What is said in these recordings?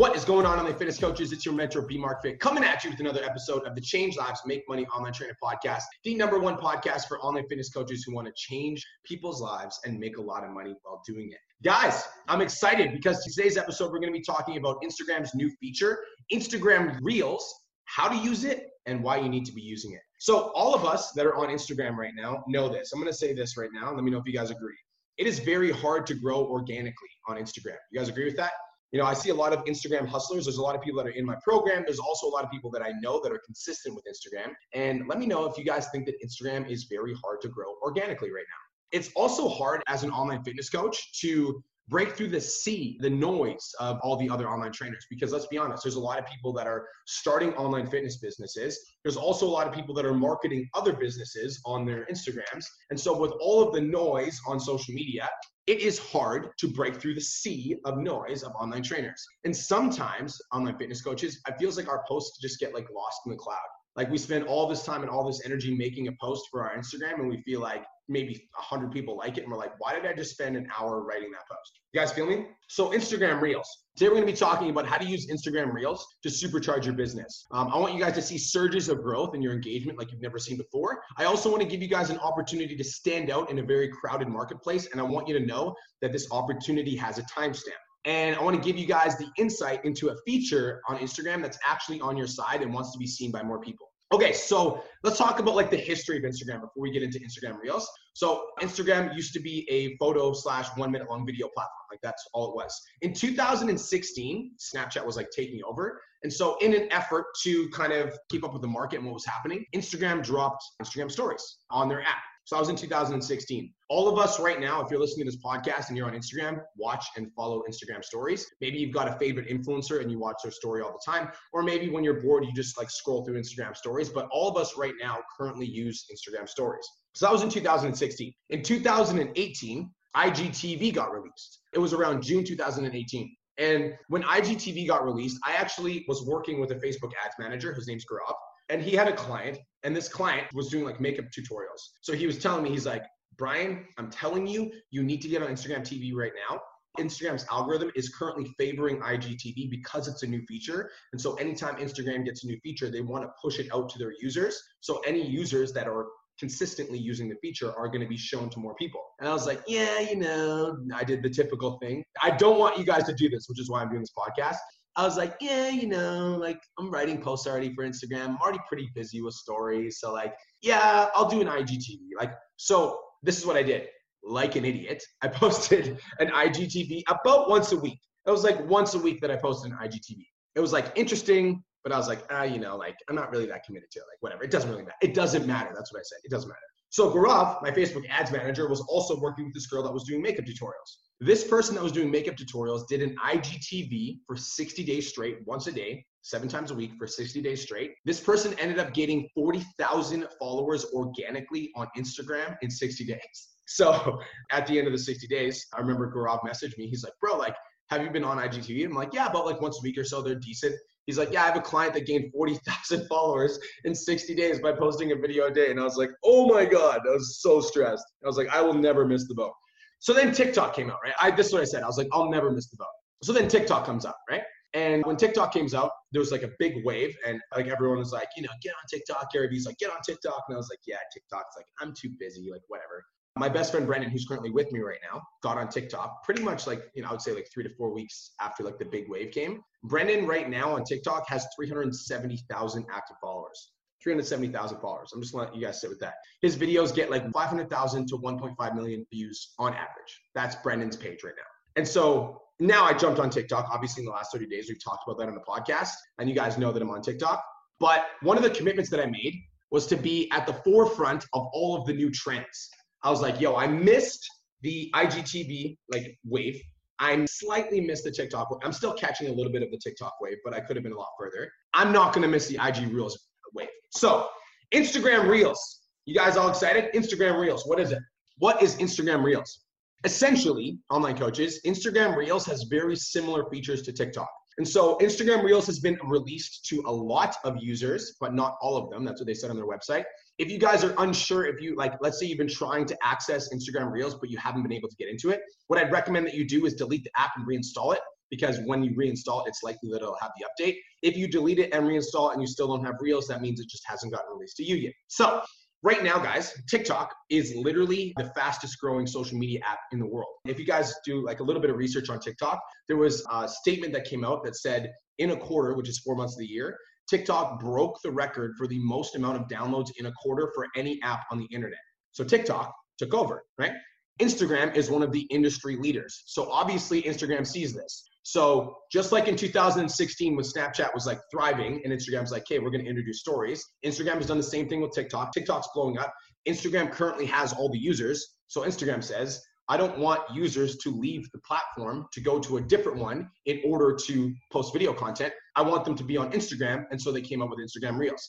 What is going on, online fitness coaches? It's your mentor, B Mark Fit, coming at you with another episode of the Change Lives, Make Money Online Trainer Podcast, the number one podcast for online fitness coaches who want to change people's lives and make a lot of money while doing it. Guys, I'm excited because today's episode, we're going to be talking about Instagram's new feature, Instagram Reels, how to use it, and why you need to be using it. So, all of us that are on Instagram right now know this. I'm going to say this right now. Let me know if you guys agree. It is very hard to grow organically on Instagram. You guys agree with that? You know, I see a lot of Instagram hustlers. There's a lot of people that are in my program. There's also a lot of people that I know that are consistent with Instagram. And let me know if you guys think that Instagram is very hard to grow organically right now. It's also hard as an online fitness coach to break through the sea, the noise of all the other online trainers. Because let's be honest, there's a lot of people that are starting online fitness businesses. There's also a lot of people that are marketing other businesses on their Instagrams. And so, with all of the noise on social media, it is hard to break through the sea of noise of online trainers. And sometimes online fitness coaches, it feels like our posts just get like lost in the cloud. Like we spend all this time and all this energy making a post for our Instagram and we feel like maybe 100 people like it and we're like why did i just spend an hour writing that post? You guys feel me? So instagram reels. Today we're going to be talking about how to use instagram reels to supercharge your business. Um, i want you guys to see surges of growth in your engagement like you've never seen before. I also want to give you guys an opportunity to stand out in a very crowded marketplace and i want you to know that this opportunity has a timestamp and I want to give you guys the insight into a feature on Instagram that's actually on your side and wants to be seen by more people. Okay, so let's talk about like the history of Instagram before we get into Instagram Reels. So Instagram used to be a photo slash one minute long video platform. Like that's all it was. In 2016, Snapchat was like taking over. And so in an effort to kind of keep up with the market and what was happening, Instagram dropped Instagram stories on their app. So I was in 2016. All of us right now, if you're listening to this podcast and you're on Instagram, watch and follow Instagram stories. Maybe you've got a favorite influencer and you watch their story all the time. Or maybe when you're bored, you just like scroll through Instagram stories. But all of us right now currently use Instagram stories. So that was in 2016. In 2018, IGTV got released. It was around June 2018. And when IGTV got released, I actually was working with a Facebook ads manager. His name's Gaurav and he had a client and this client was doing like makeup tutorials so he was telling me he's like brian i'm telling you you need to get on instagram tv right now instagram's algorithm is currently favoring igtv because it's a new feature and so anytime instagram gets a new feature they want to push it out to their users so any users that are consistently using the feature are going to be shown to more people. And I was like, yeah, you know, I did the typical thing. I don't want you guys to do this, which is why I'm doing this podcast. I was like, yeah, you know, like I'm writing posts already for Instagram. I'm already pretty busy with stories. So like, yeah, I'll do an IGTV. Like, so this is what I did. Like an idiot, I posted an IGTV about once a week. It was like once a week that I posted an IGTV. It was like interesting, but I was like, ah, you know, like I'm not really that committed to it. Like whatever. It doesn't really matter. It doesn't matter. That's what I said. It doesn't matter. So Gaurav, my Facebook ads manager, was also working with this girl that was doing makeup tutorials. This person that was doing makeup tutorials did an IGTV for 60 days straight, once a day, seven times a week for 60 days straight. This person ended up getting 40,000 followers organically on Instagram in 60 days. So at the end of the 60 days, I remember Gaurav messaged me. He's like, bro, like, have you been on IGTV? I'm like, yeah, about like once a week or so. They're decent. He's like, yeah, I have a client that gained 40,000 followers in 60 days by posting a video a day. And I was like, oh my God, I was so stressed. I was like, I will never miss the boat. So then TikTok came out, right? I, this is what I said. I was like, I'll never miss the boat. So then TikTok comes out, right? And when TikTok came out, there was like a big wave, and like everyone was like, you know, get on TikTok. Gary Vee's like, get on TikTok, and I was like, yeah, TikTok's like, I'm too busy, like whatever. My best friend Brendan, who's currently with me right now, got on TikTok pretty much like, you know, I would say like three to four weeks after like the big wave came. Brendan right now on TikTok has 370,000 active followers. 370,000 followers. I'm just gonna let you guys sit with that. His videos get like 500,000 to 1.5 million views on average. That's Brendan's page right now. And so now I jumped on TikTok. Obviously, in the last 30 days, we've talked about that on the podcast, and you guys know that I'm on TikTok. But one of the commitments that I made was to be at the forefront of all of the new trends. I was like, yo, I missed the IGTV like wave. I'm slightly missed the TikTok. I'm still catching a little bit of the TikTok wave, but I could have been a lot further. I'm not to miss the IG Reels wave. So, Instagram Reels. You guys all excited? Instagram Reels. What is it? What is Instagram Reels? Essentially, online coaches, Instagram Reels has very similar features to TikTok. And so Instagram Reels has been released to a lot of users, but not all of them. That's what they said on their website. If you guys are unsure, if you like, let's say you've been trying to access Instagram Reels, but you haven't been able to get into it, what I'd recommend that you do is delete the app and reinstall it because when you reinstall it, it's likely that it'll have the update. If you delete it and reinstall it and you still don't have Reels, that means it just hasn't gotten released to you yet. So Right now, guys, TikTok is literally the fastest growing social media app in the world. If you guys do like a little bit of research on TikTok, there was a statement that came out that said in a quarter, which is four months of the year, TikTok broke the record for the most amount of downloads in a quarter for any app on the internet. So TikTok took over, right? Instagram is one of the industry leaders. So obviously, Instagram sees this. So just like in 2016 when Snapchat was like thriving and Instagram's like, hey, we're going to introduce stories. Instagram has done the same thing with TikTok. TikTok's blowing up. Instagram currently has all the users. So Instagram says, I don't want users to leave the platform to go to a different one in order to post video content. I want them to be on Instagram. And so they came up with Instagram Reels.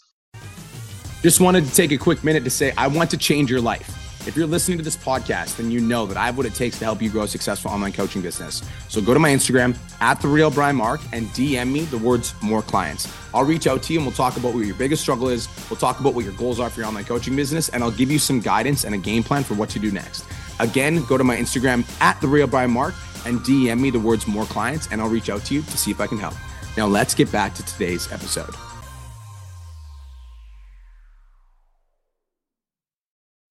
Just wanted to take a quick minute to say, I want to change your life. If you're listening to this podcast, then you know that I have what it takes to help you grow a successful online coaching business. So go to my Instagram at the real Brian Mark and DM me the words more clients. I'll reach out to you and we'll talk about what your biggest struggle is. We'll talk about what your goals are for your online coaching business, and I'll give you some guidance and a game plan for what to do next. Again, go to my Instagram at the real Brian Mark and DM me the words more clients, and I'll reach out to you to see if I can help. Now let's get back to today's episode.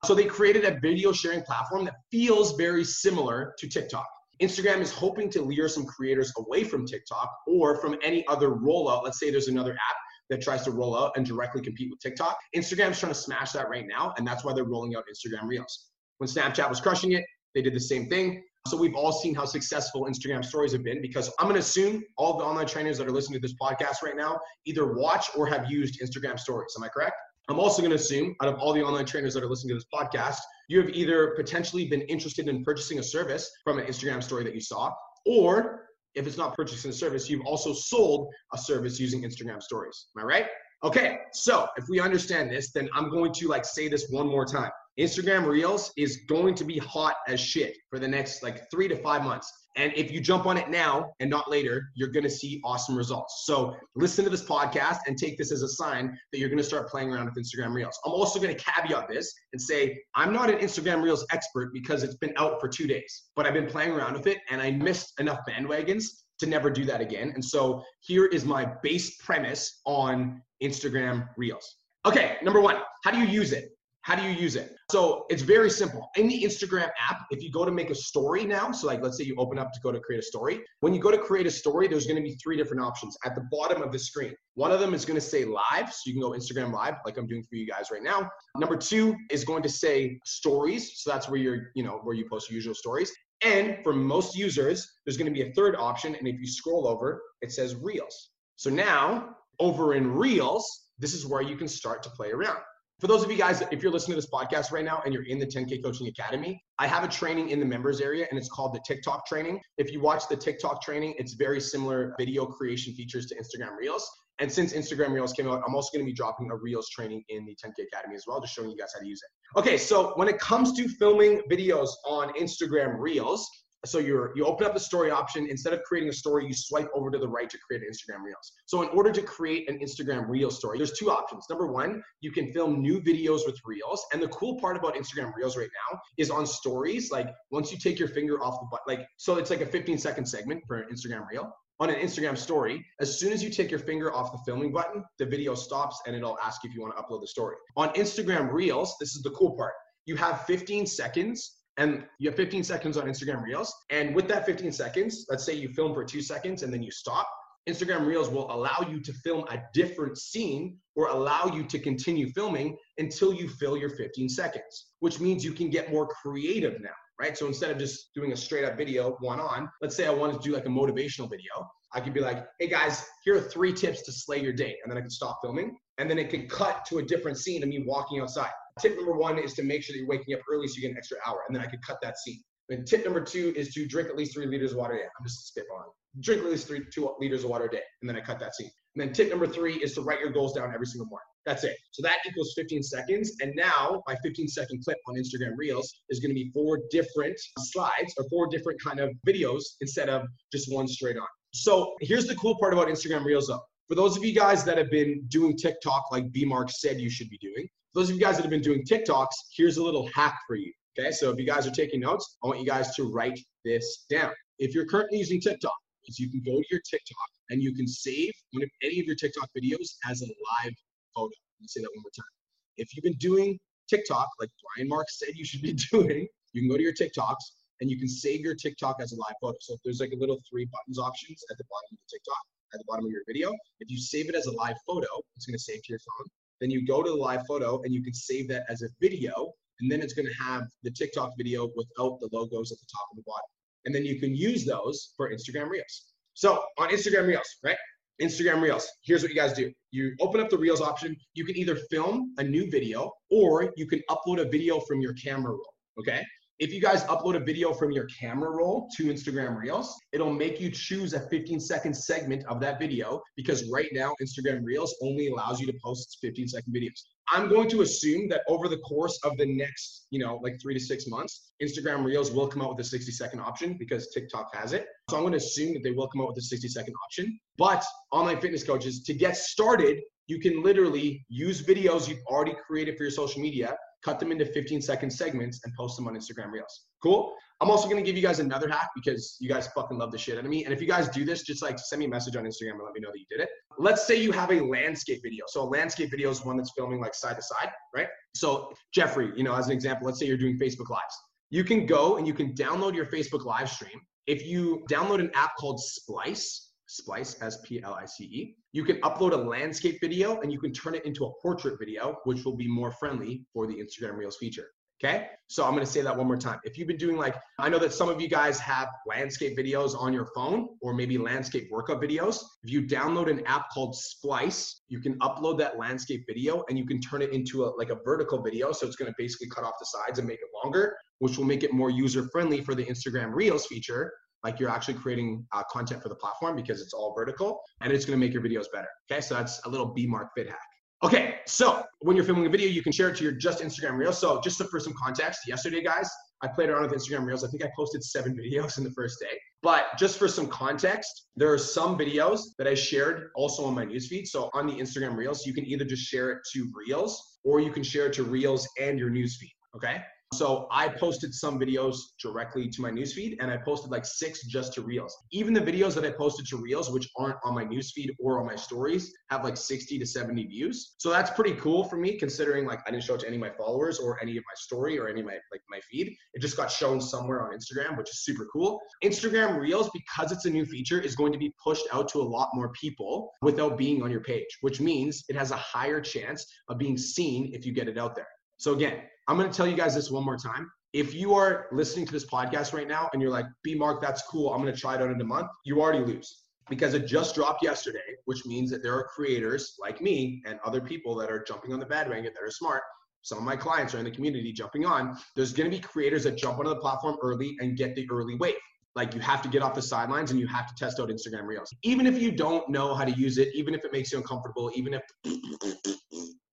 So they created a video sharing platform that feels very similar to TikTok. Instagram is hoping to lure some creators away from TikTok or from any other rollout. Let's say there's another app that tries to roll out and directly compete with TikTok. Instagram's trying to smash that right now, and that's why they're rolling out Instagram Reels. When Snapchat was crushing it, they did the same thing. So we've all seen how successful Instagram stories have been because I'm going to assume all the online trainers that are listening to this podcast right now either watch or have used Instagram stories. Am I correct? I'm also going to assume out of all the online trainers that are listening to this podcast, you have either potentially been interested in purchasing a service from an Instagram story that you saw, or if it's not purchasing a service, you've also sold a service using Instagram stories. Am I right? Okay, so if we understand this, then I'm going to like say this one more time. Instagram Reels is going to be hot as shit for the next like three to five months. And if you jump on it now and not later, you're going to see awesome results. So listen to this podcast and take this as a sign that you're going to start playing around with Instagram Reels. I'm also going to caveat this and say I'm not an Instagram Reels expert because it's been out for two days, but I've been playing around with it and I missed enough bandwagons to never do that again. And so here is my base premise on Instagram Reels. Okay, number one, how do you use it? How do you use it? So it's very simple. In the Instagram app, if you go to make a story now, so like let's say you open up to go to create a story. When you go to create a story, there's going to be three different options at the bottom of the screen. One of them is going to say live, so you can go Instagram live, like I'm doing for you guys right now. Number two is going to say stories, so that's where you're, you know, where you post your usual stories. And for most users, there's going to be a third option, and if you scroll over, it says Reels. So now over in Reels, this is where you can start to play around for those of you guys, if you're listening to this podcast right now and you're in the 10K Coaching Academy, I have a training in the members area and it's called the TikTok training. If you watch the TikTok training, it's very similar video creation features to Instagram Reels. And since Instagram Reels came out, I'm also going to be dropping a Reels training in the 10K Academy as well, just showing you guys how to use it. Okay, so when it comes to filming videos on Instagram Reels, so you're you open up the story option. Instead of creating a story you swipe over to the right to create instagram reels. So in order to create an instagram reel story there's two options. Number one you can film new videos with reels. And the cool part about instagram reels right now is on stories like once you take your finger off the button like so it's like a 15 second segment for an instagram reel. On an Instagram story, as soon as you take your finger off the filming button, the video stops and it'll ask you if you want to upload the story. On Instagram Reels, this is the cool part. You have 15 seconds and you have 15 seconds on Instagram Reels. And with that 15 seconds, let's say you film for two seconds and then you stop. Instagram Reels will allow you to film a different scene or allow you to continue filming until you fill your 15 seconds, which means you can get more creative now, right? So instead of just doing a straight up video one on, let's say I wanted to do like a motivational video. I could be like, hey guys, here are three tips to slay your day. And then I can stop filming. And then it could cut to a different scene of me walking outside. Tip number one is to make sure that you're waking up early so you get an extra hour, and then I could cut that scene. And tip number two is to drink at least three liters of water a day. I'm just spitballing. Drink at least three two liters of water a day, and then I cut that scene. And then tip number three is to write your goals down every single morning. That's it. So that equals 15 seconds. And now my 15 second clip on Instagram Reels is going to be four different slides or four different kind of videos instead of just one straight on. So here's the cool part about Instagram Reels though. For those of you guys that have been doing TikTok like B Mark said you should be doing, those of you guys that have been doing TikToks, here's a little hack for you. Okay, so if you guys are taking notes, I want you guys to write this down. If you're currently using TikTok, you can go to your TikTok and you can save one of any of your TikTok videos as a live photo. Let me say that one more time. If you've been doing TikTok, like Brian Mark said you should be doing, you can go to your TikToks and you can save your TikTok as a live photo. So there's like a little three buttons options at the bottom of the TikTok, at the bottom of your video, if you save it as a live photo, it's to save to your phone. Then you go to the live photo and you can save that as a video, and then it's going to have the TikTok video without the logos at the top and the bottom. And then you can use those for Instagram Reels. So on Instagram Reels, right? Instagram Reels. Here's what you guys do. You open up the Reels option. You can either film a new video or you can upload a video from your camera roll. Okay. If you guys upload a video from your camera roll to Instagram Reels, it'll make you choose a 15 second segment of that video because right now Instagram Reels only allows you to post 15 second videos. I'm going to assume that over the course of the next, you know, like three to six months, Instagram Reels will come out with a 60 second option because TikTok has it. So I'm going to assume that they will come out with a 60 second option. But online fitness coaches, to get started, you can literally use videos you've already created for your social media cut them into 15 second segments and post them on Instagram Reels. Cool. I'm also gonna give you guys another hack because you guys fucking love the shit out of me. And if you guys do this, just like send me a message on Instagram and let me know that you did it. Let's say you have a landscape video. So a landscape video is one that's filming like side to side, right? So Jeffrey, you know, as an example, let's say you're doing Facebook Lives. You can go and you can download your Facebook live stream. If you download an app called Splice, Splice, S P L I C E. You can upload a landscape video and you can turn it into a portrait video, which will be more friendly for the Instagram Reels feature. Okay. So I'm going to say that one more time. If you've been doing like, I know that some of you guys have landscape videos on your phone or maybe landscape workout videos. If you download an app called Splice, you can upload that landscape video and you can turn it into a, like a vertical video. So it's going to basically cut off the sides and make it longer, which will make it more user friendly for the Instagram Reels feature like you're actually creating uh, content for the platform because it's all vertical and it's going to make your videos better. Okay, so that's a little B Mark fit hack. Okay, so when you're filming a video, you can share it to your just Instagram Reels. So just for some context, yesterday, guys, I played around with Instagram Reels. I think I posted seven videos in the first day. But just for some context, there are some videos that I shared also on my newsfeed. So on the Instagram Reels, you can either just share it to Reels or you can share it to Reels and your newsfeed. Okay. So I posted some videos directly to my newsfeed and I posted like six just to Reels. Even the videos that I posted to Reels, which aren't on my newsfeed or on my stories, have like 60 to 70 views. So that's pretty cool for me considering like I didn't show it to any of my followers or any of my story or any of my like my feed. It just got shown somewhere on Instagram, which is super cool. Instagram Reels, because it's a new feature, is going to be pushed out to a lot more people without being on your page, which means it has a higher chance of being seen if you get it out there. So again, I'm going to tell you guys this one more time. If you are listening to this podcast right now and you're like, B Mark, that's cool. I'm going to try it out in a month. You already lose because it just dropped yesterday, which means that there are creators like me and other people that are jumping on the bandwagon that are smart. Some of my clients are in the community jumping on. There's going to be creators that jump onto the platform early and get the early wave. Like you have to get off the sidelines and you have to test out Instagram Reels. Even if you don't know how to use it, even if it makes you uncomfortable, even if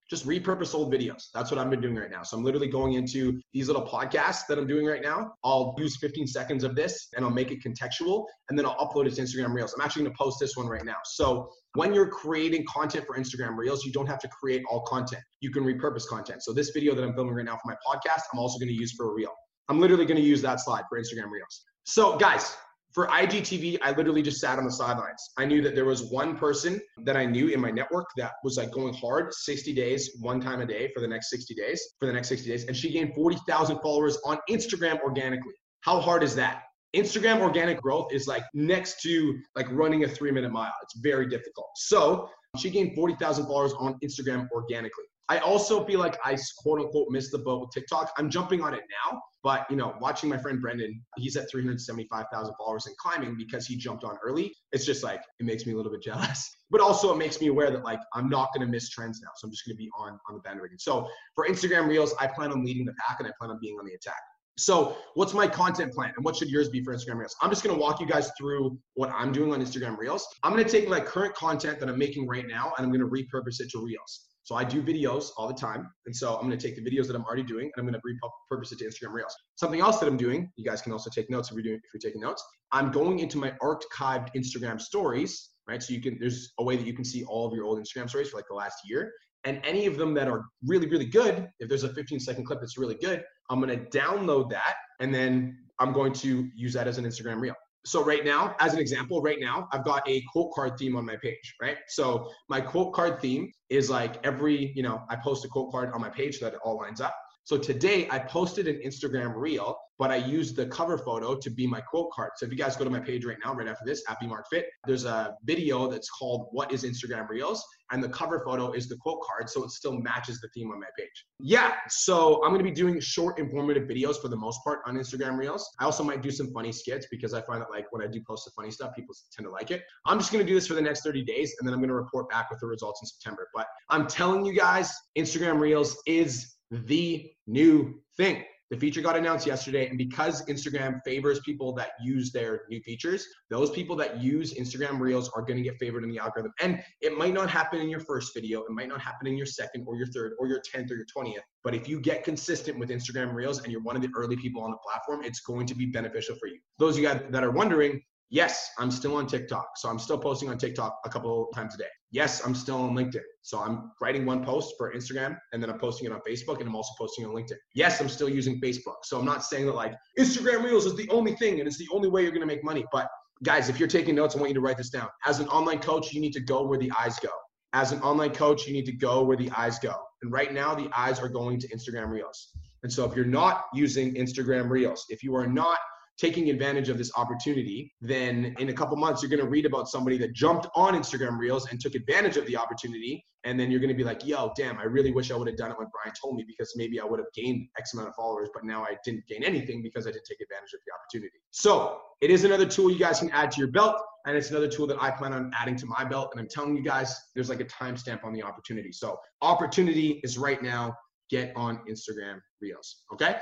just repurpose old videos. That's what I've been doing right now. So I'm literally going into these little podcasts that I'm doing right now. I'll use 15 seconds of this and I'll make it contextual and then I'll upload it to Instagram Reels. I'm actually going to post this one right now. So when you're creating content for Instagram Reels, you don't have to create all content. You can repurpose content. So this video that I'm filming right now for my podcast, I'm also going to use for a reel. I'm literally going to use that slide for Instagram Reels. So guys, for IGTV, I literally just sat on the sidelines. I knew that there was one person that I knew in my network that was like going hard 60 days, one time a day for the next 60 days, for the next 60 days. And she gained 40,000 followers on Instagram organically. How hard is that? Instagram organic growth is like next to like running a three minute mile. It's very difficult. So she gained 40,000 followers on Instagram organically. I also feel like I quote unquote missed the boat with TikTok. I'm jumping on it now, but you know, watching my friend Brendan, he's at 375,000 followers and climbing because he jumped on early. It's just like it makes me a little bit jealous, but also it makes me aware that like I'm not going to miss trends now, so I'm just going to be on on the bandwagon. So for Instagram Reels, I plan on leading the pack and I plan on being on the attack. So, what's my content plan and what should yours be for Instagram Reels? I'm just gonna walk you guys through what I'm doing on Instagram Reels. I'm gonna take my current content that I'm making right now and I'm gonna repurpose it to Reels. So I do videos all the time. And so I'm going to take the videos that I'm already doing and I'm going to repurpose it to Instagram Reels. Something else that I'm doing, you guys can also take notes if you're doing if you're taking notes. I'm going into my archived Instagram stories, right? So you can there's a way that you can see all of your old Instagram stories for like the last year. And any of them that are really, really good, if there's a 15 second clip that's really good, I'm going to download that and then I'm going to use that as an Instagram reel so right now, as an example, right now, I've got a quote card theme on my page, right? So my quote card theme is like every, you know, I post a quote card on my page so that it all lines up. So today I posted an Instagram reel, but I used the cover photo to be my quote card. So if you guys go to my page right now, right after this, at Mark Fit, there's a video that's called What is Instagram Reels? And the cover photo is the quote card. So it still matches the theme on my page. Yeah. So I'm going to be doing short informative videos for the most part on Instagram Reels. I also might do some funny skits because I find that like when I do post the funny stuff, people tend to like it. I'm just going to do this for the next 30 days and then I'm going to report back with the results in September. But I'm telling you guys, Instagram Reels is the new thing. The feature got announced yesterday, and because Instagram favors people that use their new features, those people that use Instagram Reels are going to get favored in the algorithm. And it might not happen in your first video, it might not happen in your second or your third or your 10th or your 20th. But if you get consistent with Instagram Reels and you're one of the early people on the platform, it's going to be beneficial for you. Those of you guys that are wondering, Yes, I'm still on TikTok. So I'm still posting on TikTok a couple times a day. Yes, I'm still on LinkedIn. So I'm writing one post for Instagram and then I'm posting it on Facebook and I'm also posting on LinkedIn. Yes, I'm still using Facebook. So I'm not saying that like Instagram Reels is the only thing and it's the only way you're going to make money. But guys, if you're taking notes, I want you to write this down. As an online coach, you need to go where the eyes go. As an online coach, you need to go where the eyes go. And right now, the eyes are going to Instagram Reels. And so if you're not using Instagram Reels, if you are not taking advantage of this opportunity, then in a couple months you're going to read about somebody that jumped on Instagram Reels and took advantage of the opportunity. And then you're going to be like, yo, damn, I really wish I would have done it when Brian told me because maybe I would have gained X amount of followers, but now I didn't gain anything because I didn't take advantage of the opportunity. So it is another tool you guys can add to your belt. And it's another tool that I plan on adding to my belt. And I'm telling you guys, there's like a timestamp on the opportunity. So opportunity is right now. Get on Instagram Reels. Okay.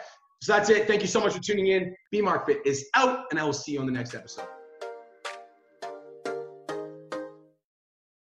So that's it. Thank you so much for tuning in. B Mark Fit is out, and I will see you on the next episode.